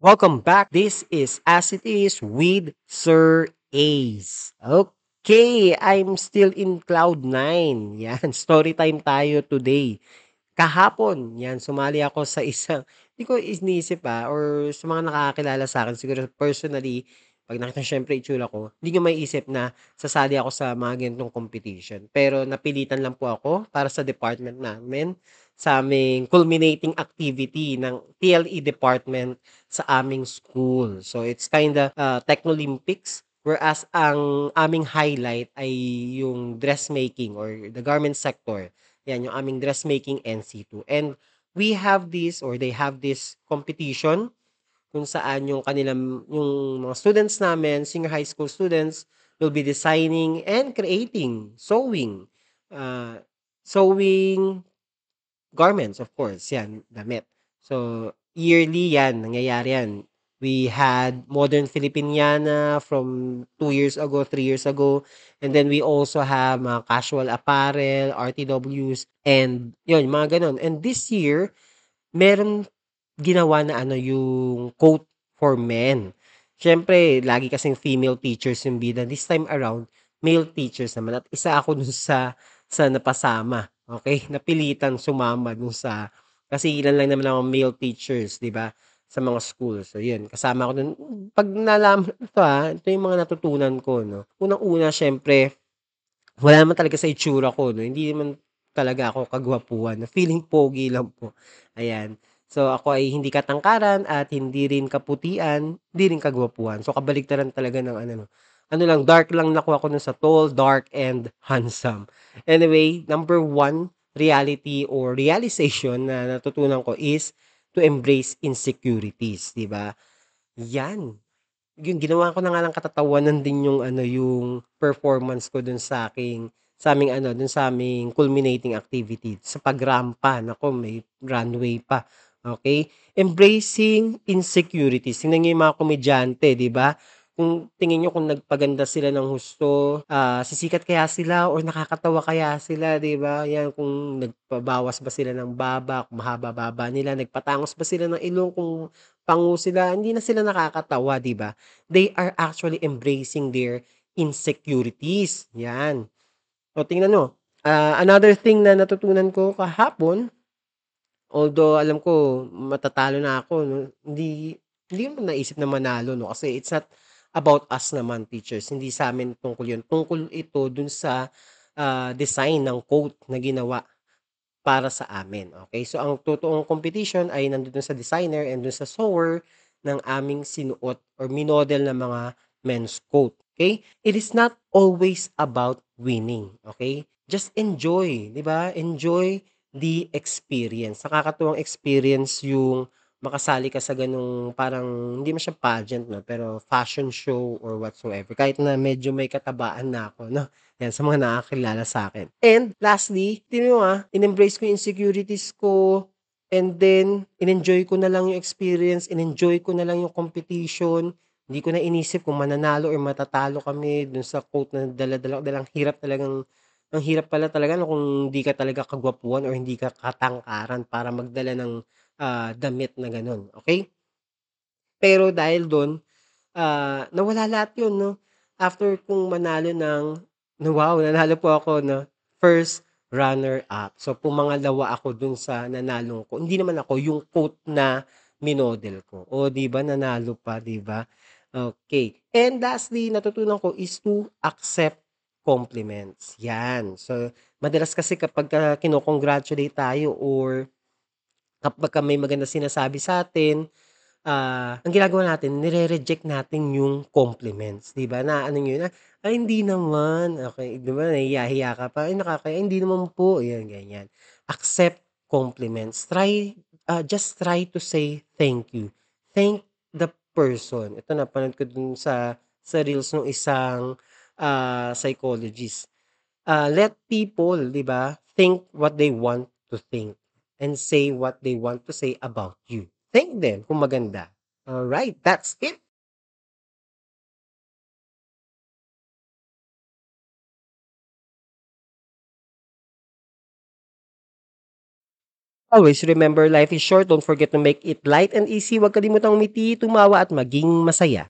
Welcome back. This is As It Is with Sir Ace. Okay, I'm still in Cloud9. Yan, story time tayo today. Kahapon, yan, sumali ako sa isang, hindi ko iniisip pa, or sa mga nakakakilala sa akin, siguro personally, pag nakita syempre itsura ko, hindi nyo maiisip na sasali ako sa mga ganitong competition. Pero napilitan lang po ako para sa department namin, sa aming culminating activity ng TLE department sa aming school. So it's kinda uh, Technolympics whereas ang aming highlight ay yung dressmaking or the garment sector. Yan yung aming dressmaking NC2. And we have this or they have this competition kung saan yung kanilang yung mga students namin, senior high school students will be designing and creating sewing uh, sewing garments of course yan damit so yearly yan nangyayari yan we had modern Filipiniana from two years ago three years ago and then we also have mga casual apparel RTWs and yun mga ganun and this year meron ginawa na ano yung coat for men Siyempre, lagi kasing female teachers yung bida. This time around, male teachers naman. At isa ako dun sa, sa napasama. Okay? Napilitan sumama dun sa, kasi ilan lang naman ako male teachers, di ba? Sa mga schools. So, yun. Kasama ko dun. Pag nalaman, ito ha, ito yung mga natutunan ko, no? Unang-una, syempre, wala naman talaga sa itsura ko, no? Hindi naman talaga ako kagwapuhan. Feeling pogi lang po. Ayan. So, ako ay hindi katangkaran at hindi rin kaputian, hindi rin kagwapuhan. So, kabaligtaran talaga ng ano, no? Ano lang, dark lang nakuha ko nun sa tall, dark, and handsome. Anyway, number one reality or realization na natutunan ko is to embrace insecurities, di ba? Yan. Yung ginawa ko na nga lang katatawanan din yung ano yung performance ko dun sa aking sa aming ano, dun sa aming culminating activity sa pagrampa. Nako, may runway pa. Okay? Embracing insecurities. Tingnan niyo yung mga komedyante, 'di ba? Kung tingin niyo kung nagpaganda sila ng husto, ah, sisikat kaya sila or nakakatawa kaya sila, 'di ba? Yan kung nagpabawas ba sila ng baba, kung mahaba-baba nila, nagpatangos ba sila ng ilong, kung pango sila, hindi na sila nakakatawa, 'di ba? They are actually embracing their insecurities. Yan. O tingnan mo, ah, another thing na natutunan ko kahapon, although alam ko matatalo na ako 'no, hindi hindi ko naisip na manalo 'no, kasi it's not about us naman teachers, hindi sa'min tungkol yun. Tungkol ito dun sa, ah, design ng coat na ginawa para sa amin, okey? So, ang totoong competition ay nandun sa designer and dun sa sewer ng aming sinuot or minodel na mga men's coat, okey? It is not always about winning, okey? Just enjoy, 'di ba? Enjoy the experience. Nakakatuwang experience yung makasali ka sa gano'ng parang hindi man pageant 'no, pero fashion show or whatsoever. Kahit na medyo may katabaan na ako 'no, 'yan sa mga nakakakilala sa'kin. And lastly, tingnan mo, ah, in-embrace ko yung insecurities ko and then in-enjoy ko na lang yung experience, in-enjoy ko na lang yung competition. Hindi ko na inisip kung mananalo or matatalo kami dun sa quote na dala-dala ko hirap talagang ang hirap pala talaga 'no, kung hindi ka talaga kagwapuhan or hindi ka katangkaran para magdala ng, ah, damit na gano'n, okey? Pero dahil dun, ah, nawala lahat yun 'no, after kong manalo ng na wow, nanalo po ako 'no, first runner-up. So, pumangalawa ako dun sa nanalong ko hindi naman ako, yung coat na minodel ko. Oh, 'di ba nanalo pa, 'di ba? Okey. And lastly, natutunan ko is to accept compliments, 'yan. So, madalas kasi kapagka kino-congratulate tayo or kapagka may magandang sinasabi sa'tin, ah, ang ginagawa natin nire-reject natin yung compliments, 'di ba? Naaano niyo yun na, "Ay hindi naman." Okey, 'di ba nahiya-hiya ka pa, "Ay nakakahiya." "Hindi naman po." 'Yan, ganyan. Accept compliments. Try, ah, just try to say thank you. Thank the person. Ito napanood ko dun sa sa reels nung isang, ah, psychologist. Ah, let people, 'di ba, think what they want to think and say what they want to say about you. Thank them kung maganda. Alright, that's it. Always remember life is short. Don't forget to make it light and easy. Huwag kalimutang umiti, tumawa at maging masaya.